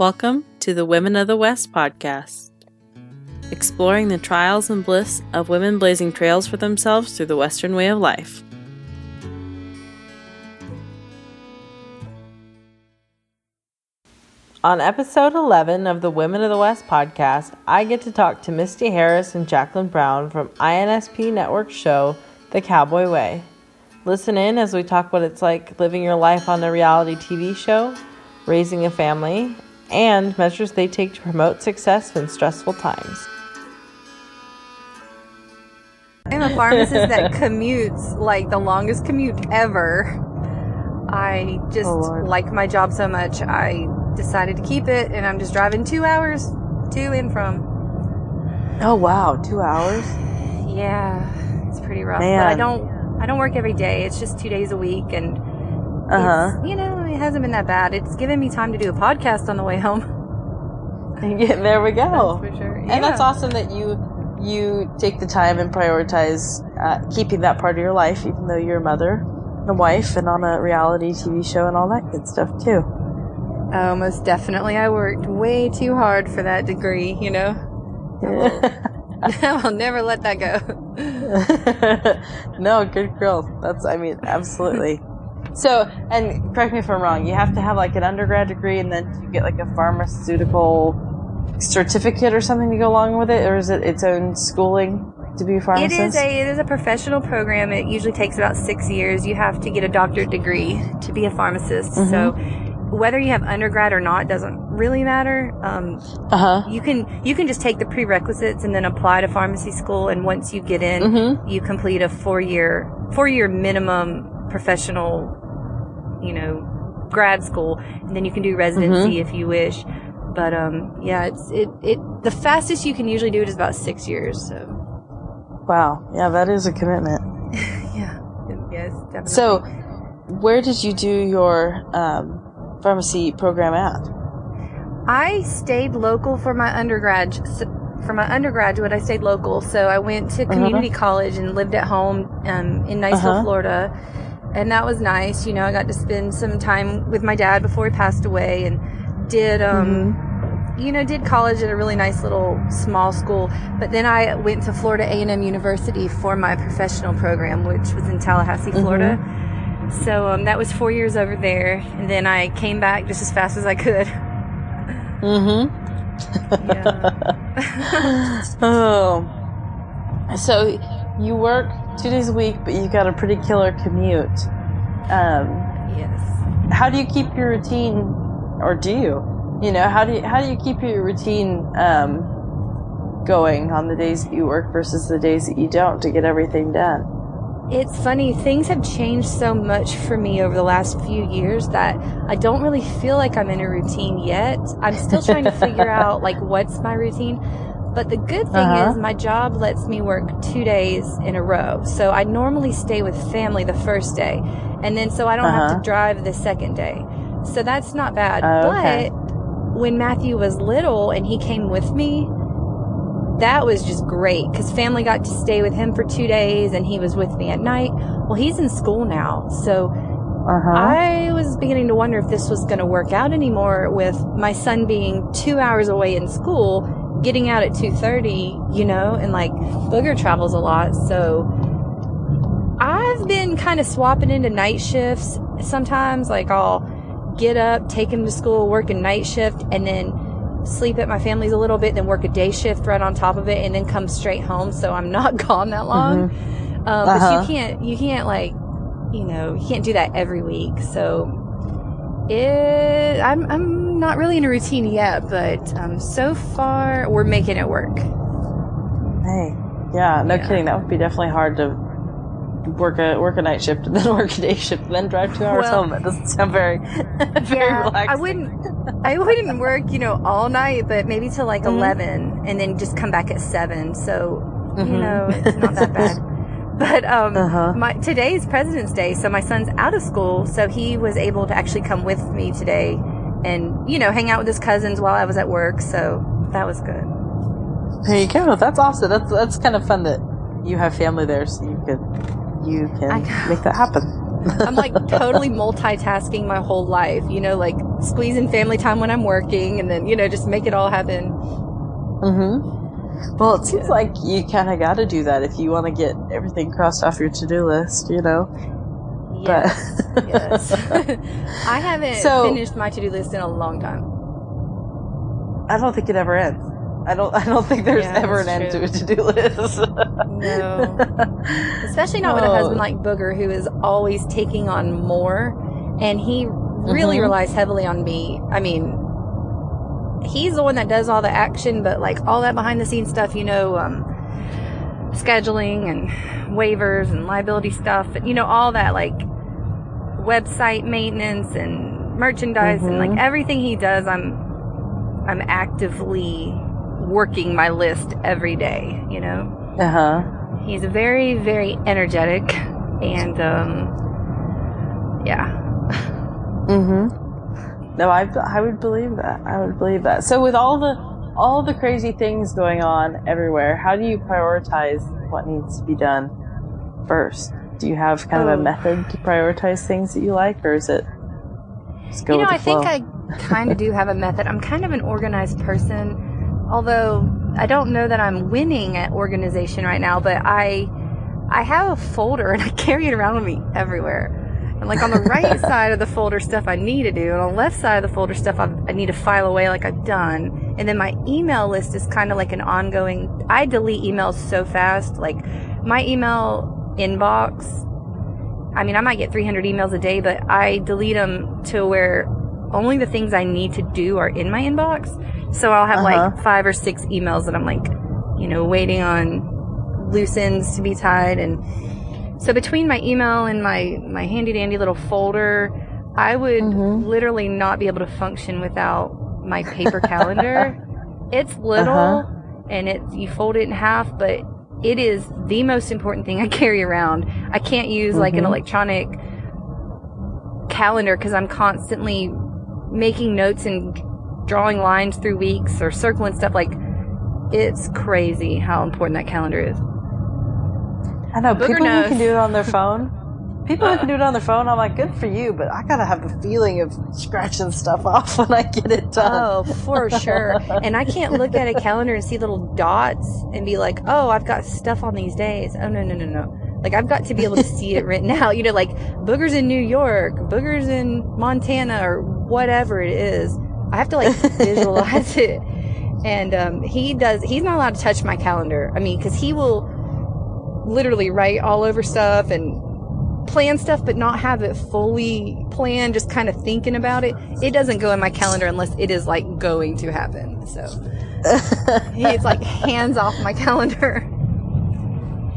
Welcome to the Women of the West podcast, exploring the trials and bliss of women blazing trails for themselves through the Western way of life. On episode 11 of the Women of the West podcast, I get to talk to Misty Harris and Jacqueline Brown from INSP Network show, The Cowboy Way. Listen in as we talk what it's like living your life on a reality TV show, raising a family, and measures they take to promote success in stressful times. I'm a pharmacist that commutes like the longest commute ever. I just Oh, like my job so much, I decided to keep it, and I'm just driving two hours to and from. Oh wow, two hours? Yeah, it's pretty rough. But I don't, I don't work every day. It's just two days a week, and Uh huh. it's, you know, it hasn't been that bad. It's given me time to do a podcast on the way home. Yeah, there we go. That's for sure. And that's awesome that you you take the time and prioritize uh, keeping that part of your life, even though you're a mother, a wife, and on a reality TV show and all that good stuff too. Oh, most definitely. I worked way too hard for that degree. You know, I'll never let that go. no, good girl. That's, I mean, absolutely. So, and correct me if I'm wrong. You have to have like an undergrad degree, and then you get like a pharmaceutical certificate or something to go along with it, or is it its own schooling to be a pharmacist? is a it is a professional program. It usually takes about six years. You have to get a doctorate degree to be a pharmacist. Mm-hmm. So whether you have undergrad or not doesn't really matter. Um, uh huh. you can you can just take the prerequisites and then apply to pharmacy school. And once you get in, Mhm. you complete a four year four year minimum professional, you know, grad school, and then you can do residency Mm-hmm. if you wish. But um, yeah, it's it it the fastest you can usually do it is about six years. So. Wow. Yeah, that is a commitment. Yeah. Yes, definitely. So, where did you do your um, pharmacy program at? I stayed local for my undergrad. For my undergraduate, I stayed local. So I went to community college and lived at home um, in Niceville, Uh-huh. Florida, and that was nice. You know, I got to spend some time with my dad before he passed away, and did um, you know did college at a really nice little small school. But then I went to Florida A and M University for my professional program, which was in Tallahassee, Florida. So um, that was four years over there, and then I came back just as fast as I could. Mm-hmm. Yeah. Oh. So, you work two days a week, but you've got a pretty killer commute. Um, yes. how do you keep your routine, or do you? You know, how do you how do you keep your routine um, going on the days that you work versus the days that you don't to get everything done? It's funny, things have changed so much for me over the last few years that I don't really feel like I'm in a routine yet. I'm still trying to figure out like what's my routine. But the good thing Uh-huh. is my job lets me work 2 days in a row. So I normally stay with family the first day and then so I don't have Uh-huh. to drive the second day. So that's not bad. Oh, okay. But when Matthew was little and he came with me, that was just great because family got to stay with him for two days and he was with me at night. Well, he's in school now. So Uh huh. I was beginning to wonder if this was going to work out anymore with my son being two hours away in school, getting out at 2.30, you know, and like Booger travels a lot. So I've been kind of swapping into night shifts. Sometimes like I'll get up, take him to school, work a night shift, and then sleep at my family's a little bit, then work a day shift right on top of it, and then come straight home. So I'm not gone that long. Um, But Uh-huh. you can't, you can't like, you know, you can't do that every week. So it, I'm, I'm not really in a routine yet, but um, so far we're making it work. Hey, yeah, no Yeah. kidding. That would be definitely hard to work a work a night shift and then work a day shift and then drive two hours Well- home. That doesn't sound very very Yeah, relaxing. I wouldn't. I wouldn't work, you know, all night, but maybe till like Mhm. eleven, and then just come back at seven. So you Mhm. know, it's not that bad. But um, Uh-huh. my today's President's Day, so my son's out of school, so he was able to actually come with me today, and you know, hang out with his cousins while I was at work. So that was good. There you go. That's awesome. That's that's kind of fun that you have family there, so you could you can make that happen. I'm like totally multitasking my whole life. You know, like squeezing family time when I'm working, and then you know just make it all happen. Mm-hmm. Well, it seems like you kind of got to do that if you want to get everything crossed off your to-do list. You know. Yes. yes. I haven't So- finished my to-do list in a long time. I don't think it ever ends. I don't. I don't think there's Yeah, ever an end true. to a to-do list. No. Especially not with a husband like Booger, who is always taking on more, and he really Mhm. relies heavily on me. I mean, he's the one that does all the action, but like all that behind the scenes stuff, you know, um, scheduling and waivers and liability stuff, and you know, all that like website maintenance and merchandise and like Mhm. everything he does, I'm I'm actively working my list every day, you know. uh huh. He's very, very energetic, and um, yeah, Mm-hmm. No, I, I would believe that. I would believe that. So with all the all the crazy things going on everywhere, how do you prioritize what needs to be done first? Do you have kind of Oh. a method to prioritize things that you like, or is it just go you know, I think? I kind of do have a method. I'm kind of an organized person, although I don't know that I'm winning at organization right now. But I, I have a folder and I carry it around with me everywhere. And like on the right side of the folder, stuff I need to do, and on the left side of the folder, stuff I've, I need to file away, like I've done. And then my email list is kind of like an ongoing. I delete emails so fast. Like my email inbox I mean, I might get 300 emails a day, but I delete them to where only the things I need to do are in my inbox. So I'll have Uh-huh. like five or six emails that I'm like, you know, waiting on loose ends to be tied. And so between my email and my, my handy dandy little folder, I would Mhm. literally not be able to function without my paper calendar. It's little Uh-huh. and it, you fold it in half, but it is the most important thing I carry around. I can't use like an Mhm. electronic calendar because I'm constantly making notes and drawing lines through weeks or circling stuff. Like, it's crazy how important that calendar is. I know Booger people who can do it on their phone. People who can do it on their phone, I'm like, good for you, but I gotta have the feeling of scratching stuff off when I get it done. Oh, for sure. And I can't look at a calendar and see little dots and be like, oh, I've got stuff on these days. Oh, no, no, no, no. Like, I've got to be able to see it written out. You know, like boogers in New York, boogers in Montana, or whatever it is. I have to like visualize it. And um, he does, he's not allowed to touch my calendar. I mean, because he will literally write all over stuff and plan stuff but not have it fully planned just kind of thinking about it it doesn't go in my calendar unless it is like going to happen so it's like hands off my calendar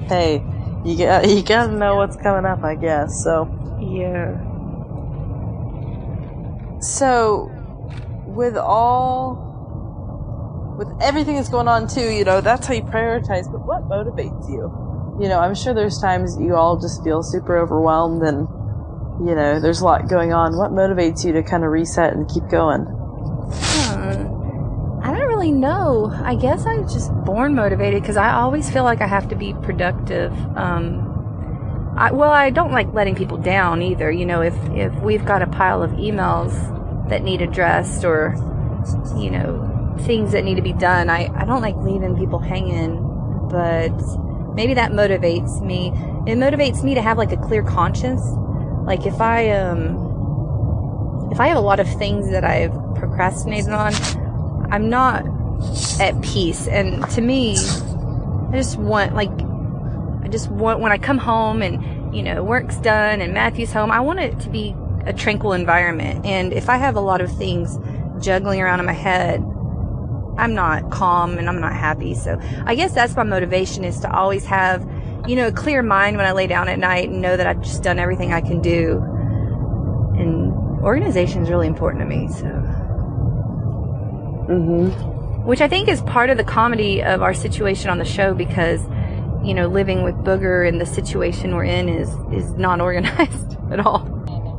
hey, you got you gotta know what's coming up, I guess. So, yeah so with all with everything that's going on too, you know, that's how you prioritize. But what motivates you? You know, I'm sure there's times you all just feel super overwhelmed, and you know, there's a lot going on. What motivates you to kind of reset and keep going? Hmm. I don't really know. I guess I'm just born motivated because I always feel like I have to be productive. Um, I, well, I don't like letting people down either. You know, if if we've got a pile of emails that need addressed or you know things that need to be done, I I don't like leaving people hanging. But maybe that motivates me. It motivates me to have like a clear conscience. Like if I um if I have a lot of things that I've procrastinated on, I'm not at peace. And to me, I just want like I just want when I come home and you know work's done and Matthew's home, I want it to be a tranquil environment. And if I have a lot of things juggling around in my head, I'm not calm and I'm not happy. So I guess that's my motivation is to always have, you know, a clear mind when I lay down at night and know that I've just done everything I can do. And organization is really important to me. So Mm-hmm. which I think is part of the comedy of our situation on the show because, you know, living with Booger and the situation we're in is is not organized at all.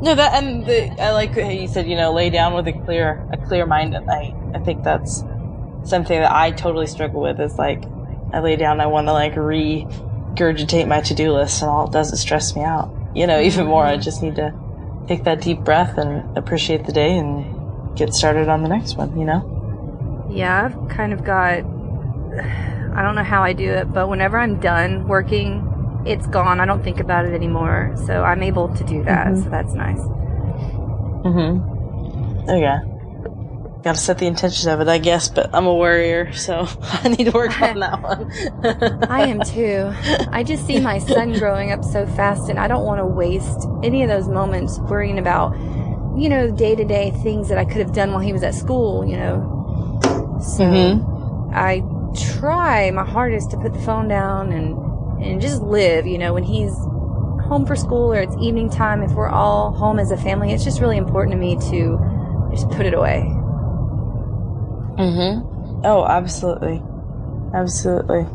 No, that and the, I like how you said, you know, lay down with a clear a clear mind at night. I think that's something that I totally struggle with. Is like I lay down, I want to like regurgitate my to do list, and all it does is stress me out. You know, even more. I just need to take that deep breath and appreciate the day and get started on the next one, you know? Yeah, I've kind of got. I don't know how I do it, but whenever I'm done working, it's gone. I don't think about it anymore. So I'm able to do that. Mhm. So that's nice. Mm-hmm. Oh yeah. Gotta set the intention of it, I guess, but I'm a worrier, so I need to work on that one. I am too. I just see my son growing up so fast, and I don't want to waste any of those moments worrying about, you know, day to day things that I could have done while he was at school, you know. So Mhm. I try my hardest to put the phone down and, and just live, you know, when he's home for school or it's evening time, if we're all home as a family, it's just really important to me to just put it away. Mm-hmm. Oh, absolutely. Absolutely.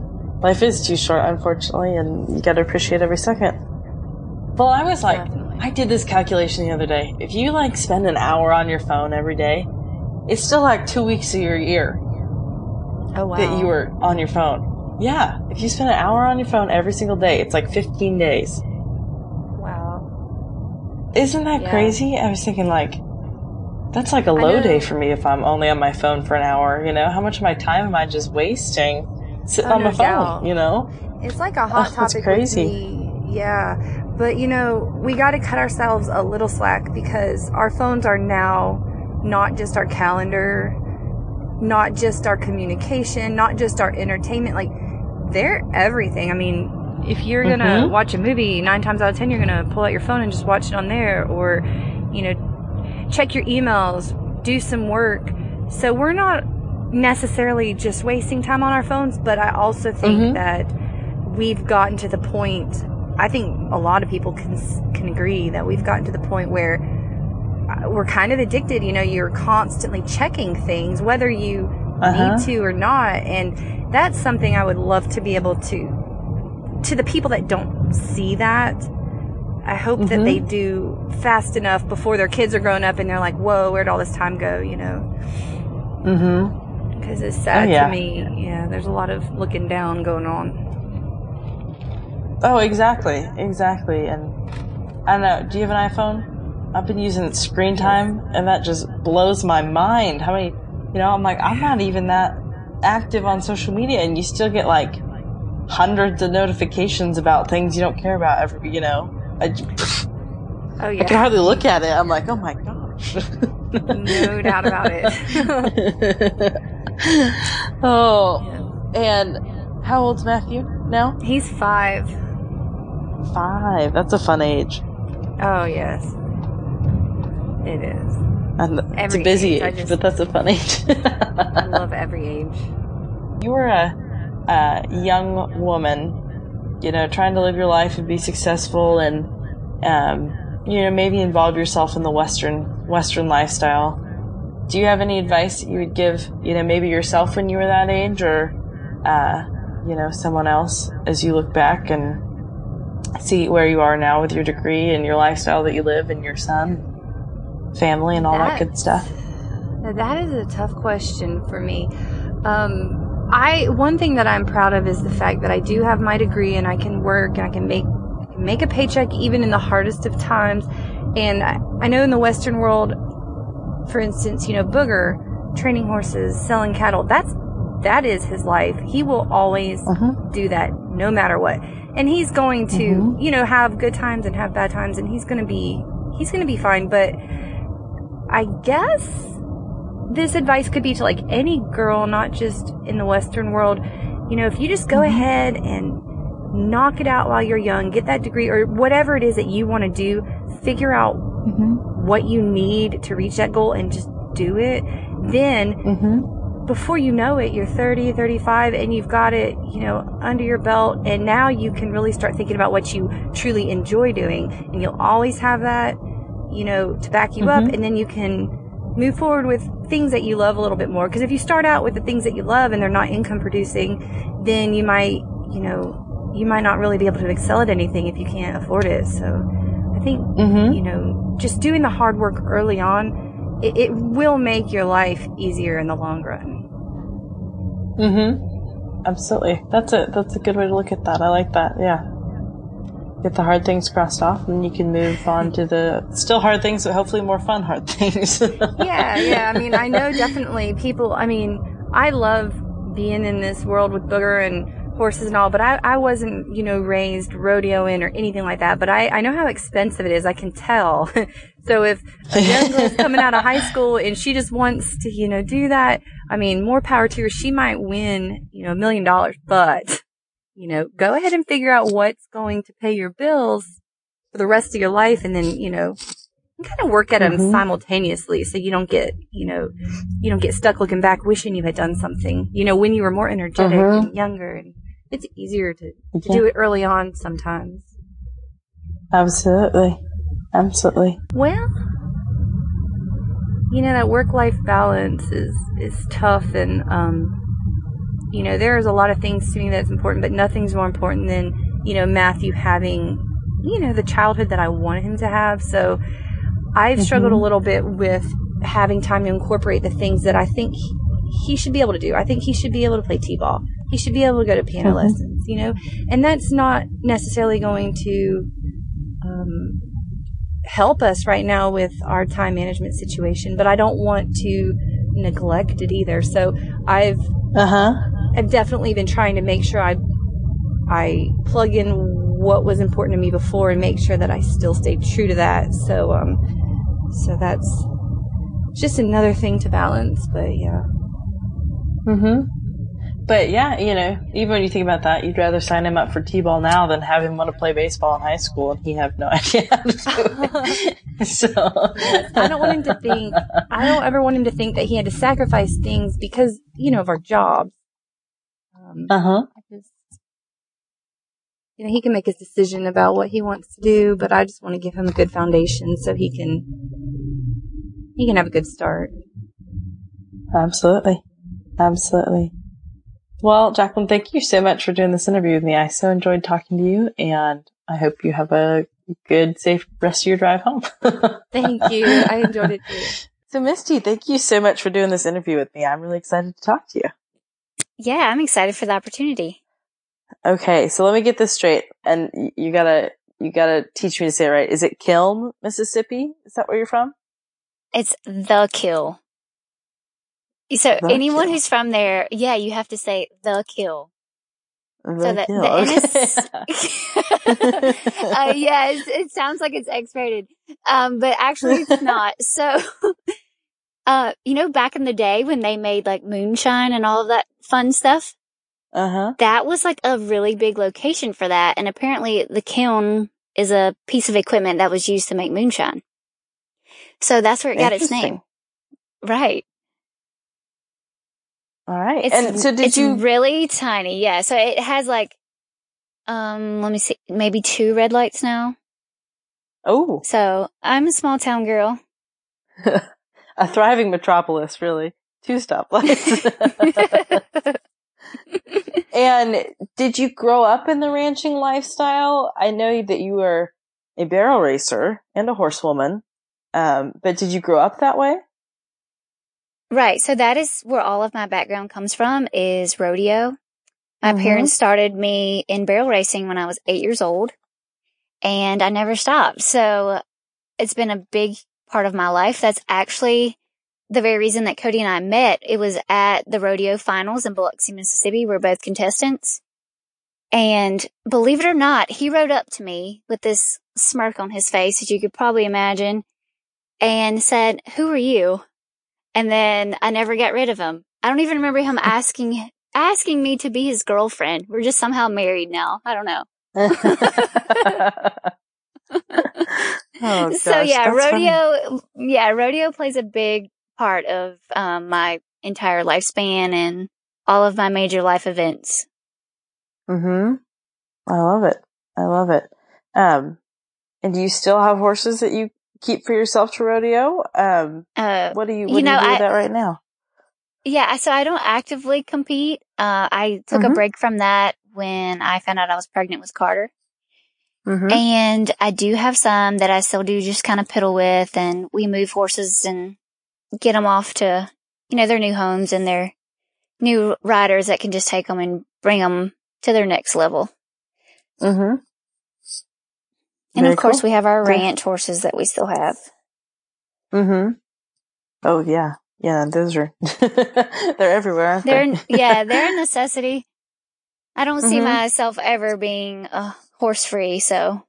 Life is too short, unfortunately, and you gotta appreciate every second. Well, I was like, Definitely. I did this calculation the other day. If you like spend an hour on your phone every day, it's still like two weeks of your year Oh, wow. that you were on your phone. Yeah, if you spend an hour on your phone every single day, it's like 15 days. Wow. Isn't that Yeah. crazy? I was thinking like, that's like a low day for me if I'm only on my phone for an hour. You know, how much of my time am I just wasting sitting Oh, on my no phone? doubt. You know? It's like a hot Oh, topic crazy. with me. Yeah. But you know, we got to cut ourselves a little slack because our phones are now not just our calendar, not just our communication, not just our entertainment. Like, they're everything. I mean, if you're going to Mhm. watch a movie, nine times out of ten, you're going to pull out your phone and just watch it on there or, you know, check your emails, do some work. So we're not necessarily just wasting time on our phones, but I also think Mhm. that we've gotten to the point. I think a lot of people can can agree that we've gotten to the point where uh, we're kind of addicted. You know, you're constantly checking things, whether you Uh-huh. need to or not, and that's something I would love to be able to. To the people that don't see that, I hope that Mhm. they do fast enough before their kids are grown up and they're like, "Whoa, where'd all this time go?" You know, Mm-hmm. because it's sad Oh, yeah. to me. Yeah, there's a lot of looking down going on. Oh, exactly, exactly. And I don't know. Do you have an iPhone? I've been using screen time, and that just blows my mind. How many? You know, I'm like, I'm not even that active on social media, and you still get like hundreds of notifications about things you don't care about. Every, you know, I, Oh yeah. I can hardly look at it. I'm like, oh my gosh. no doubt about it. oh, and how old's Matthew now? He's five. Five. That's a fun age. Oh yes, it is. And it's a Every busy age, I age, just- but that's a fun age. I love every age. you were a, a young woman, you know, trying to live your life and be successful, and um, you know, maybe involve yourself in the Western Western lifestyle. Do you have any advice that you would give, you know, maybe yourself when you were that age, or uh, you know, someone else as you look back and see where you are now with your degree and your lifestyle that you live and your son, family, and all that, That- good stuff? That is a tough question for me. Um, I one thing that I'm proud of is the fact that I do have my degree and I can work and I can make make a paycheck even in the hardest of times. And I, I know in the Western world, for instance, you know, Booger training horses, selling cattle. That's that is his life. He will always Mhm. do that no matter what. And he's going to, Mhm. you know, have good times and have bad times and he's going to be he's going to be fine, but I guess this advice could be to like any girl, not just in the Western world. You know, if you just go ahead and knock it out while you're young, get that degree or whatever it is that you want to do, figure out Mm-hmm. what you need to reach that goal and just do it. Then Mm-hmm. before you know it, you're 30, 35 and you've got it, you know, under your belt. And now you can really start thinking about what you truly enjoy doing. And you'll always have that, you know, to back you up. Mhm. And then you can move forward with things that you love a little bit more. Because if you start out with the things that you love and they're not income producing, then you might, you know, you might not really be able to excel at anything if you can't afford it. So I think Mm-hmm. you know, just doing the hard work early on, it, it will make your life easier in the long run. Mm-hmm. Absolutely. That's a that's a good way to look at that. I like that. Yeah. Get the hard things crossed off, and you can move on to the still hard things, but hopefully more fun hard things. yeah, yeah. I mean, I know definitely people. I mean, I love being in this world with Booger and horses and all, but I, I wasn't, you know, raised rodeoing or anything like that. But I, I know how expensive it is. I can tell. so if a young girl's coming out of high school and she just wants to, you know, do that, I mean, more power to her. She might win, you know, a million dollars, but, you know, go ahead and figure out what's going to pay your bills for the rest of your life and then, you know, kind of work at them mm-hmm. simultaneously so you don't get, you know, you don't get stuck looking back wishing you had done something, you know, when you were more energetic mm-hmm. and younger and it's easier to, to do it early on sometimes. Absolutely. Absolutely. Well, you know, that work life balance is, is tough and, um, you know, there's a lot of things to me that's important, but nothing's more important than, you know, Matthew having, you know, the childhood that I wanted him to have. So I've mm-hmm. struggled a little bit with having time to incorporate the things that I think he should be able to do. I think he should be able to play t-ball. He should be able to go to piano mm-hmm. lessons, you know, and that's not necessarily going to um, help us right now with our time management situation. But I don't want to neglect it either. So I've uh-huh. I've definitely been trying to make sure I I plug in what was important to me before and make sure that I still stay true to that. So um, so that's just another thing to balance. But yeah. Mhm. But yeah, you know, even when you think about that, you'd rather sign him up for t-ball now than have him want to play baseball in high school and he have no idea how to do so I don't want him to think. I don't ever want him to think that he had to sacrifice things because you know of our jobs. Um, uh huh. You know, he can make his decision about what he wants to do, but I just want to give him a good foundation so he can he can have a good start. Absolutely. Absolutely. Well, Jacqueline, thank you so much for doing this interview with me. I so enjoyed talking to you and I hope you have a good, safe rest of your drive home. thank you. I enjoyed it too. So Misty, thank you so much for doing this interview with me. I'm really excited to talk to you. Yeah, I'm excited for the opportunity. Okay, so let me get this straight. And you gotta, you gotta teach me to say it right. Is it Kiln, Mississippi? Is that where you're from? It's the kill. So the anyone kill. who's from there, yeah, you have to say the kill. The so the, kill. the okay. uh, yeah, it sounds like it's X-rated, um, but actually it's not. So, uh, you know, back in the day when they made like moonshine and all of that fun stuff, uh-huh. That was like a really big location for that, and apparently the kiln is a piece of equipment that was used to make moonshine. So that's where it got its name. Right. All right. It's, and so did it's you really tiny? Yeah. So it has like, um, let me see, maybe two red lights now. Oh. So I'm a small town girl. a thriving metropolis, really. Two stoplights. and did you grow up in the ranching lifestyle? I know that you were a barrel racer and a horsewoman. Um, but did you grow up that way? Right. So that is where all of my background comes from is rodeo. My mm-hmm. parents started me in barrel racing when I was eight years old and I never stopped. So it's been a big part of my life. That's actually the very reason that Cody and I met. It was at the rodeo finals in Biloxi, Mississippi. We're both contestants. And believe it or not, he rode up to me with this smirk on his face, as you could probably imagine, and said, who are you? And then I never got rid of him. I don't even remember him asking asking me to be his girlfriend. We're just somehow married now. I don't know. oh, gosh, so yeah, rodeo. Funny. Yeah, rodeo plays a big part of um, my entire lifespan and all of my major life events. Hmm. I love it. I love it. Um, and do you still have horses that you keep for yourself to rodeo? Um, uh, what do you, what you know, do you do with that right now? Yeah, so I don't actively compete. Uh, I took mm-hmm. a break from that when I found out I was pregnant with Carter. Mm-hmm. And I do have some that I still do just kind of piddle with and we move horses and get them off to, you know, their new homes and their new riders that can just take them and bring them to their next level. Mm-hmm. And Very of course, cool. we have our ranch horses that we still have. Mm-hmm. Oh yeah, yeah. Those are they're everywhere. They're they? yeah, they're a necessity. I don't see Mhm. myself ever being uh, horse free, so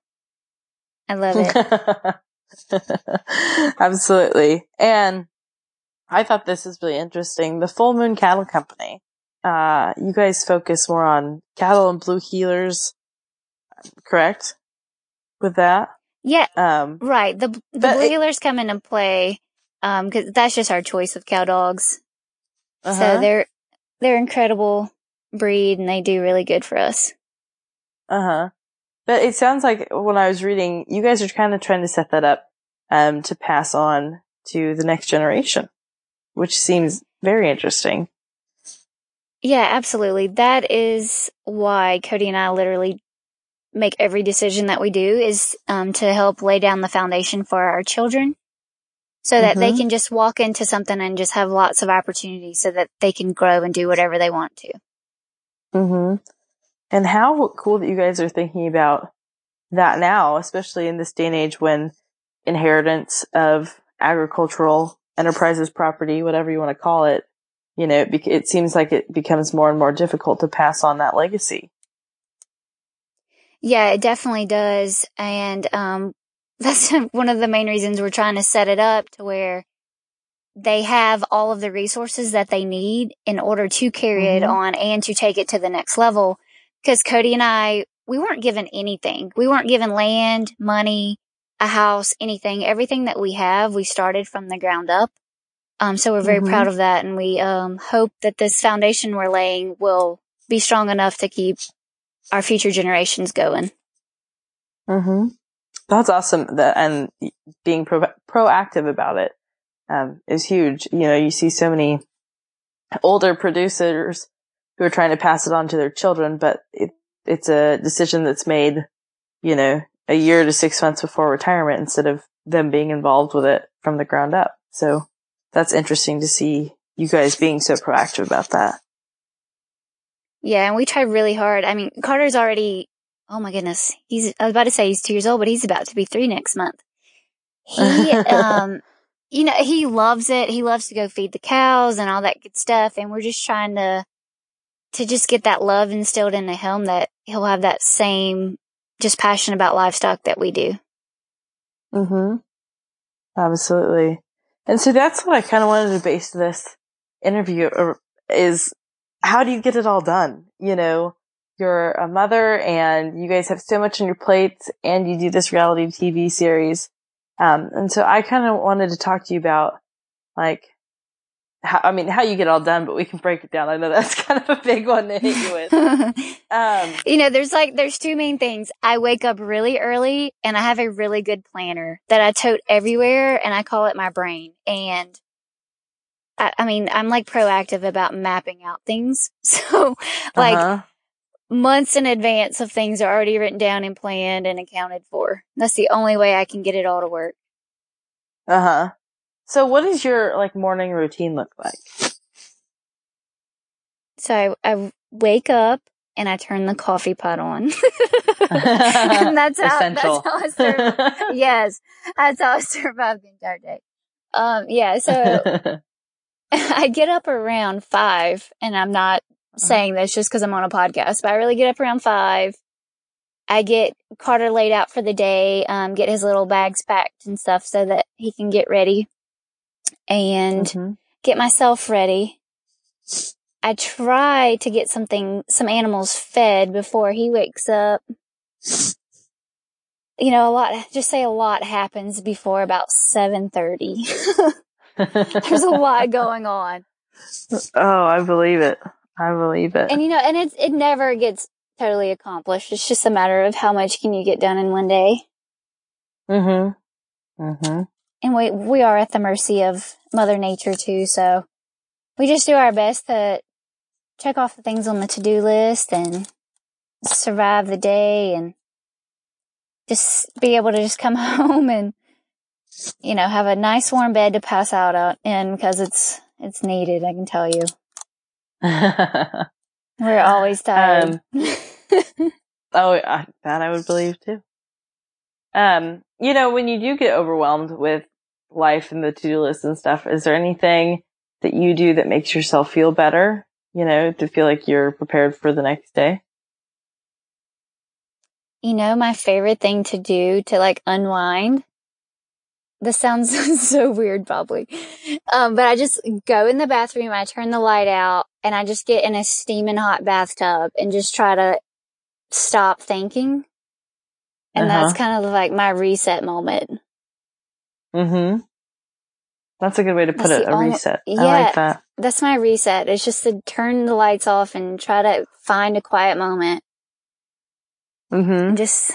I love it. Absolutely. And I thought this is really interesting. The Full Moon Cattle Company. Uh, you guys focus more on cattle and blue heelers, correct? With that, yeah, um, right. The the blue it- heelers come into play um, because that's just our choice of cow dogs. uh-huh. So they're they're incredible breed and they do really good for us. Uh huh. But it sounds like when I was reading, you guys are kind of trying to set that up um, to pass on to the next generation, which seems very interesting. Yeah, absolutely. That is why Cody and I literally make every decision that we do is um, to help lay down the foundation for our children so that they Mhm. can just walk into something and just have lots of opportunities so that they can grow and do whatever they want to. hmm And how cool that you guys are thinking about that now, especially in this day and age when inheritance of agricultural enterprises property, whatever you want to call it, you know, it, it seems like it becomes more and more difficult to pass on that legacy. Yeah, it definitely does. And um, that's one of the main reasons we're trying to set it up to where they have all of the resources that they need in order to carry it Mhm. on and to take it to the next level. Because Cody and I, we weren't given anything. We weren't given land, money, a house, anything. Everything that we have, we started from the ground up. Um, so we're very Mhm. proud of that. And we um, hope that this foundation we're laying will be strong enough to keep our future generations going. Mm-hmm. That's awesome. That and being pro- proactive about it um, is huge. You know, you see so many older producers who are trying to pass it on to their children, but it, it's a decision that's made, you know, a year to six months before retirement instead of them being involved with it from the ground up. So that's interesting to see you guys being so proactive about that. Yeah, and we try really hard. I mean, Carter's already, oh my goodness, he's, I was about to say he's two years old, but he's about to be three next month. He, um, you know, he loves it. He loves to go feed the cows and all that good stuff. And we're just trying to, to just get that love instilled into him that he'll have that same just passion about livestock that we do. Mm-hmm. Absolutely. And so that's what I kind of wanted to base this interview is how do you get it all done? You know, you're a mother and you guys have so much on your plates and you do this reality TV series. Um, and so I kind of wanted to talk to you about like, how, I mean, how you get it all done, but we can break it down. I know that's kind of a big one to hit you with. Um, You know, there's like, there's two main things. I wake up really early and I have a really good planner that I tote everywhere and I call it my brain. And I, I mean, I'm like proactive about mapping out things. So like uh-huh. months in advance of things are already written down and planned and accounted for. That's the only way I can get it all to work. Uh huh. So what does your like morning routine look like? So I, I wake up and I turn the coffee pot on. and that's how, Essential. that's how I serve yes, that's how I survive the entire day. Um, yeah, so I get up around five, and I'm not saying this just because I'm on a podcast, but I really get up around five. I get Carter laid out for the day, um, get his little bags packed and stuff so that he can get ready and Mhm. get myself ready. I try to get something, some animals fed before he wakes up. You know, a lot, just say a lot happens before about 7.30. There's a lot going on. oh, I believe it. I believe it. And you know, and it's, it never gets totally accomplished. It's just a matter of how much can you get done in one day. mm-hmm. Mm-hmm. And we, we are at the mercy of Mother Nature too. So we just do our best to check off the things on the to-do list and survive the day and just be able to just come home and, you know, have a nice warm bed to pass out out in because it's, it's needed. I can tell you. We're always tired. Um, oh, I, that I would believe too. Um, you know, when you do get overwhelmed with life and the to-do list and stuff, is there anything that you do that makes yourself feel better? You know, to feel like you're prepared for the next day? You know, my favorite thing to do to like unwind. This sounds so weird, probably. Um, but I just go in the bathroom, I turn the light out, and I just get in a steaming hot bathtub and just try to stop thinking. And Uh-huh. that's kind of like my reset moment. Mm-hmm. That's a good way to put That's it. A only- reset. I yeah. like that. That's my reset. It's just to turn the lights off and try to find a quiet moment Mm-hmm. and just,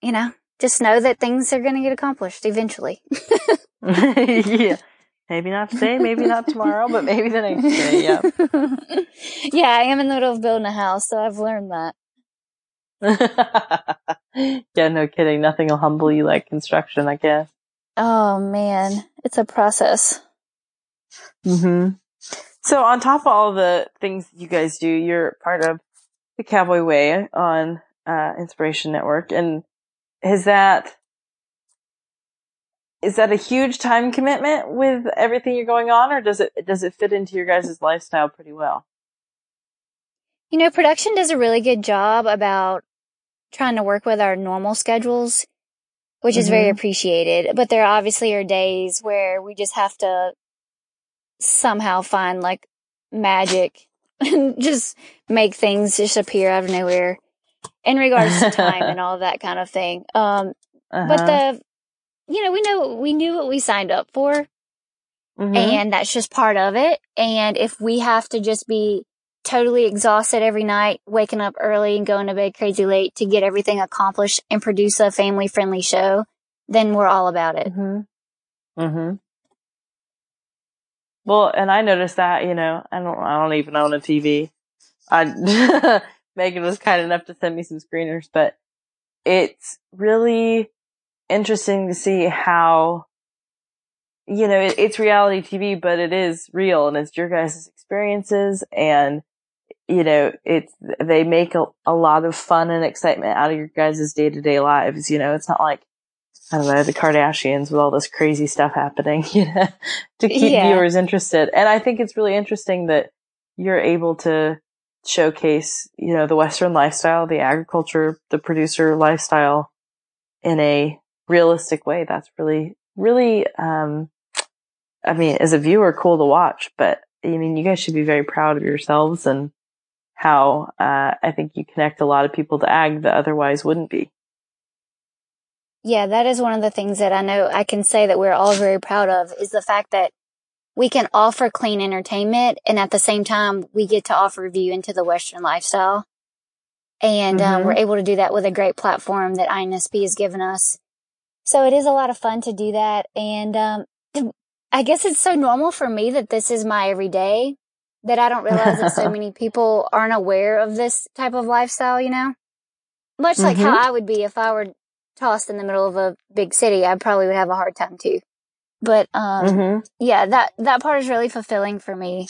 you know, just know that things are going to get accomplished eventually. yeah. Maybe not today, maybe not tomorrow, but maybe the next day. Yeah. yeah, I am in the middle of building a house, so I've learned that. yeah, no kidding. Nothing will humble you like construction, I guess. Oh man, it's a process. Mm-hmm. So on top of all the things you guys do, you're part of the Cowboy Way on uh, Inspiration Network, and is that is that a huge time commitment with everything you're going on, or does it does it fit into your guys' lifestyle pretty well? You know, production does a really good job about trying to work with our normal schedules, which is very Mhm. appreciated. But there obviously are days where we just have to somehow find like magic and just make things just appear out of nowhere in regards to time and all that kind of thing. Um, but Uh-huh. the, you know, we know, we knew what we signed up for. Mhm. and that's just part of it. And if we have to just be totally exhausted every night, waking up early and going to bed crazy late to get everything accomplished and produce a family friendly show, then we're all about it. Mm-hmm. Mm-hmm. Well, and I noticed that, you know, I don't, I don't even own a TV. I, Megan was kind enough to send me some screeners, but it's really interesting to see how, you know, it, it's reality TV, but it is real and it's your guys' experiences and, you know, it's, they make a, a lot of fun and excitement out of your guys' day to day lives. You know, it's not like, I don't know, the Kardashians with all this crazy stuff happening, you know, to keep Yeah. viewers interested. And I think it's really interesting that you're able to showcase, you know, the Western lifestyle, the agriculture, the producer lifestyle in a realistic way. That's really, really, um, I mean, as a viewer, cool to watch, but I mean, you guys should be very proud of yourselves and how, uh, I think you connect a lot of people to ag that otherwise wouldn't be. Yeah, that is one of the things that I know I can say that we're all very proud of is the fact that we can offer clean entertainment and at the same time we get to offer a view into the Western lifestyle. And um, Mhm. we're able to do that with a great platform that INSP has given us. So it is a lot of fun to do that. And um, I guess it's so normal for me that this is my everyday that I don't realize that so many people aren't aware of this type of lifestyle, you know? Much like how Mhm. I would be if I were tossed in the middle of a big city, I probably would have a hard time too. But um Mm-hmm. yeah, that that part is really fulfilling for me.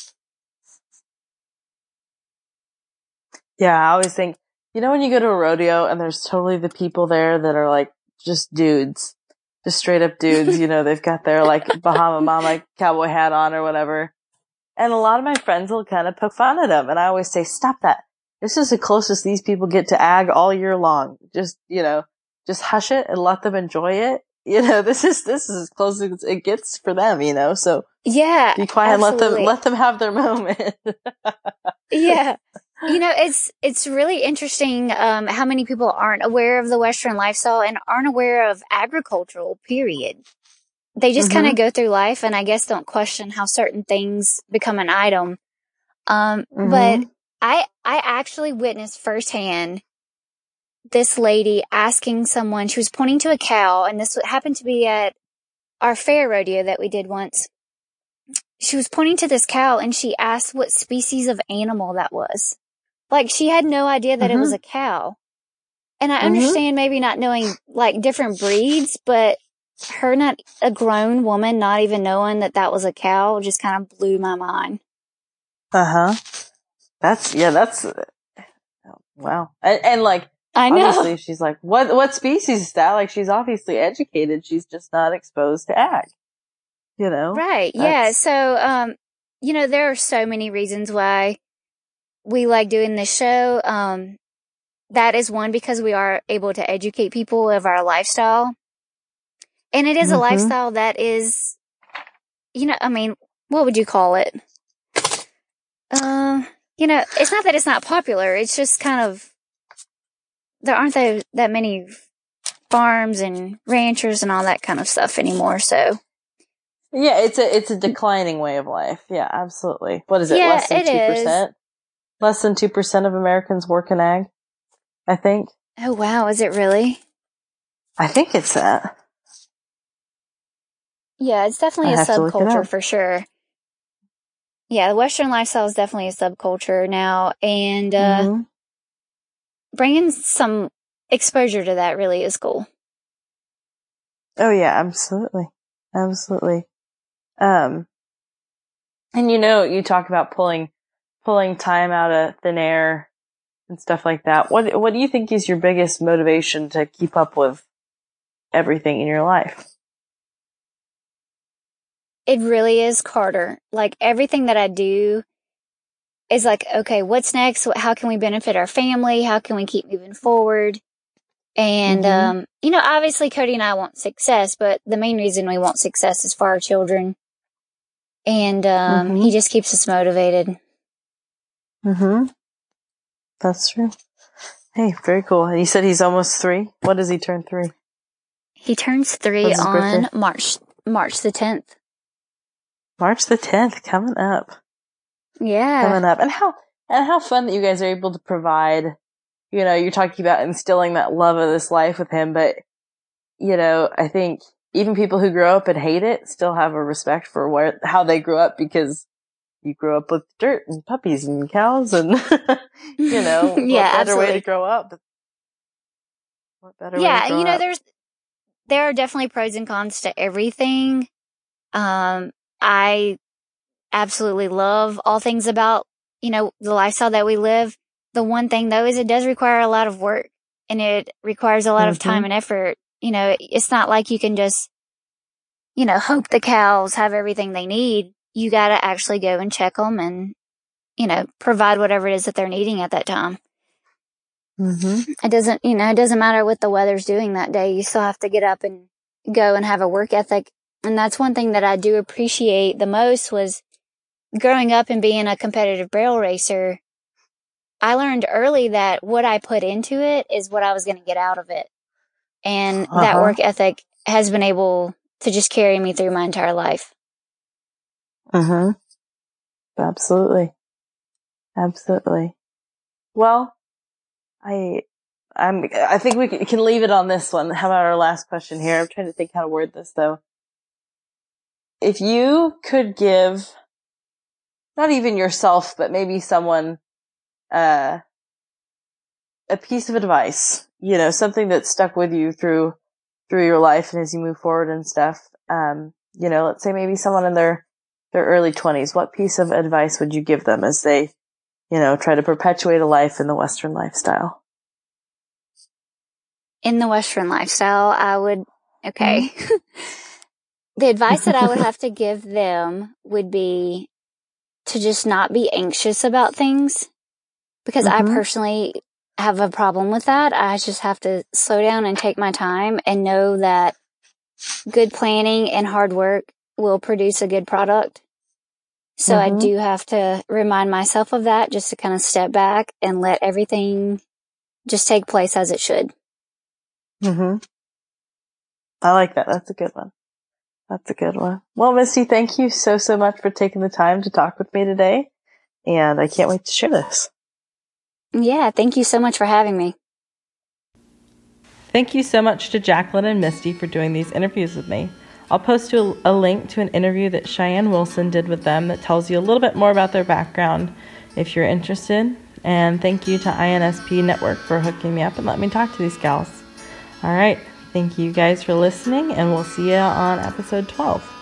Yeah, I always think, you know, when you go to a rodeo and there's totally the people there that are like just dudes, just straight up dudes, you know, they've got their like Bahama Mama cowboy hat on or whatever. And a lot of my friends will kind of poke fun at them. And I always say, stop that. This is the closest these people get to ag all year long. Just, you know, just hush it and let them enjoy it. You know, this is, this is as close as it gets for them, you know, so Yeah. be quiet and let them, let them have their moment. yeah. You know, it's it's really interesting um, how many people aren't aware of the Western lifestyle and aren't aware of agricultural. Period. They just kind of go through life and I guess don't question how certain things become an item. Um, But I I actually witnessed firsthand this lady asking someone. She was pointing to a cow, and this happened to be at our fair rodeo that we did once. She was pointing to this cow, and she asked what species of animal that was. Like she had no idea that it was a cow. And I Mhm. understand maybe not knowing like different breeds, but her not a grown woman not even knowing that that was a cow just kind of blew my mind. Uh huh. That's yeah. That's wow. And, and like I know. Obviously, she's like, what what species is that? Like, she's obviously educated. She's just not exposed to ag. You know, Right. Yeah. So, um, you know, there are so many reasons why we like doing this show. Um, that is one because we are able to educate people of our lifestyle. And it is a Mhm. lifestyle that is, you know, I mean, what would you call it? Um, you know, it's not that it's not popular. It's just kind of, there aren't that, that many farms and ranchers and all that kind of stuff anymore. So, Yeah, it's a it's a declining way of life. Yeah, absolutely. What is it? Yeah, less than two percent. Less than two percent of Americans work in ag. I think. oh wow, is it really? I think it's that. Yeah, it's definitely I a have to look it subculture for sure. Yeah, the Western lifestyle is definitely a subculture now, and uh, Mhm. bringing some exposure to that really is cool. Oh yeah, absolutely, absolutely. Um, and you know, you talk about pulling pulling time out of thin air and stuff like that. What what do you think is your biggest motivation to keep up with everything in your life? It really is Carter. Like everything that I do is like, okay, what's next? How can we benefit our family? How can we keep moving forward? And, Mhm. um, you know, obviously Cody and I want success, but the main reason we want success is for our children. And, um, Mhm. he just keeps us motivated. Mm-hmm. That's true. Hey, very cool. You said he's almost three. What does he turn three? He turns three on birthday? March, March the 10th. March the tenth, coming up. Yeah. coming up and how and how fun that you guys are able to provide you know you're talking about instilling that love of this life with him but you know i think even people who grow up and hate it still have a respect for where how they grew up because you grew up with dirt and puppies and cows and you know what Yeah, better way to grow up what better way yeah to grow you know up? there's there are definitely pros and cons to everything um i absolutely love all things about you know the lifestyle that we live. The one thing though is it does require a lot of work and it requires a lot of Mhm. time and effort. You know it's not like you can just you know hope the cows have everything they need. You got to actually go and check them and you know provide whatever it is that they're needing at that time. Mhm. it doesn't you know it doesn't matter what the weather's doing that day. You still have to get up and go and have a work ethic and that's one thing that i do appreciate the most was growing up and being a competitive barrel racer i learned early that what i put into it is what i was going to get out of it and that Uh-huh. work ethic has been able to just carry me through my entire life Mm-hmm. Absolutely. Absolutely. Well, I, I'm, I think we can leave it on this one. How about our last question here? I'm trying to think how to word this though. If you could give, not even yourself, but maybe someone, uh, a piece of advice, you know, something that stuck with you through, through your life and as you move forward and stuff, um, you know, let's say maybe someone in their, their early 20s, what piece of advice would you give them as they, you know, try to perpetuate a life in the Western lifestyle? in the Western lifestyle, I would, okay. the advice that I would have to give them would be to just not be anxious about things because I Mhm. personally have a problem with that. I just have to slow down and take my time and know that good planning and hard work will produce a good product. So I Mhm. do have to remind myself of that just to kind of step back and let everything just take place as it should. Mm-hmm. I like that. That's a good one. That's a good one. Well, Misty, thank you so, so much for taking the time to talk with me today. And I can't wait to share this. Yeah, thank you so much for having me. Thank you so much to Jacqueline and Misty for doing these interviews with me. I'll post you a, a link to an interview that Cheyenne Wilson did with them that tells you a little bit more about their background if you're interested. And thank you to INSP Network for hooking me up and letting me talk to these gals. All right. Thank you guys for listening, and we'll see you on episode 12.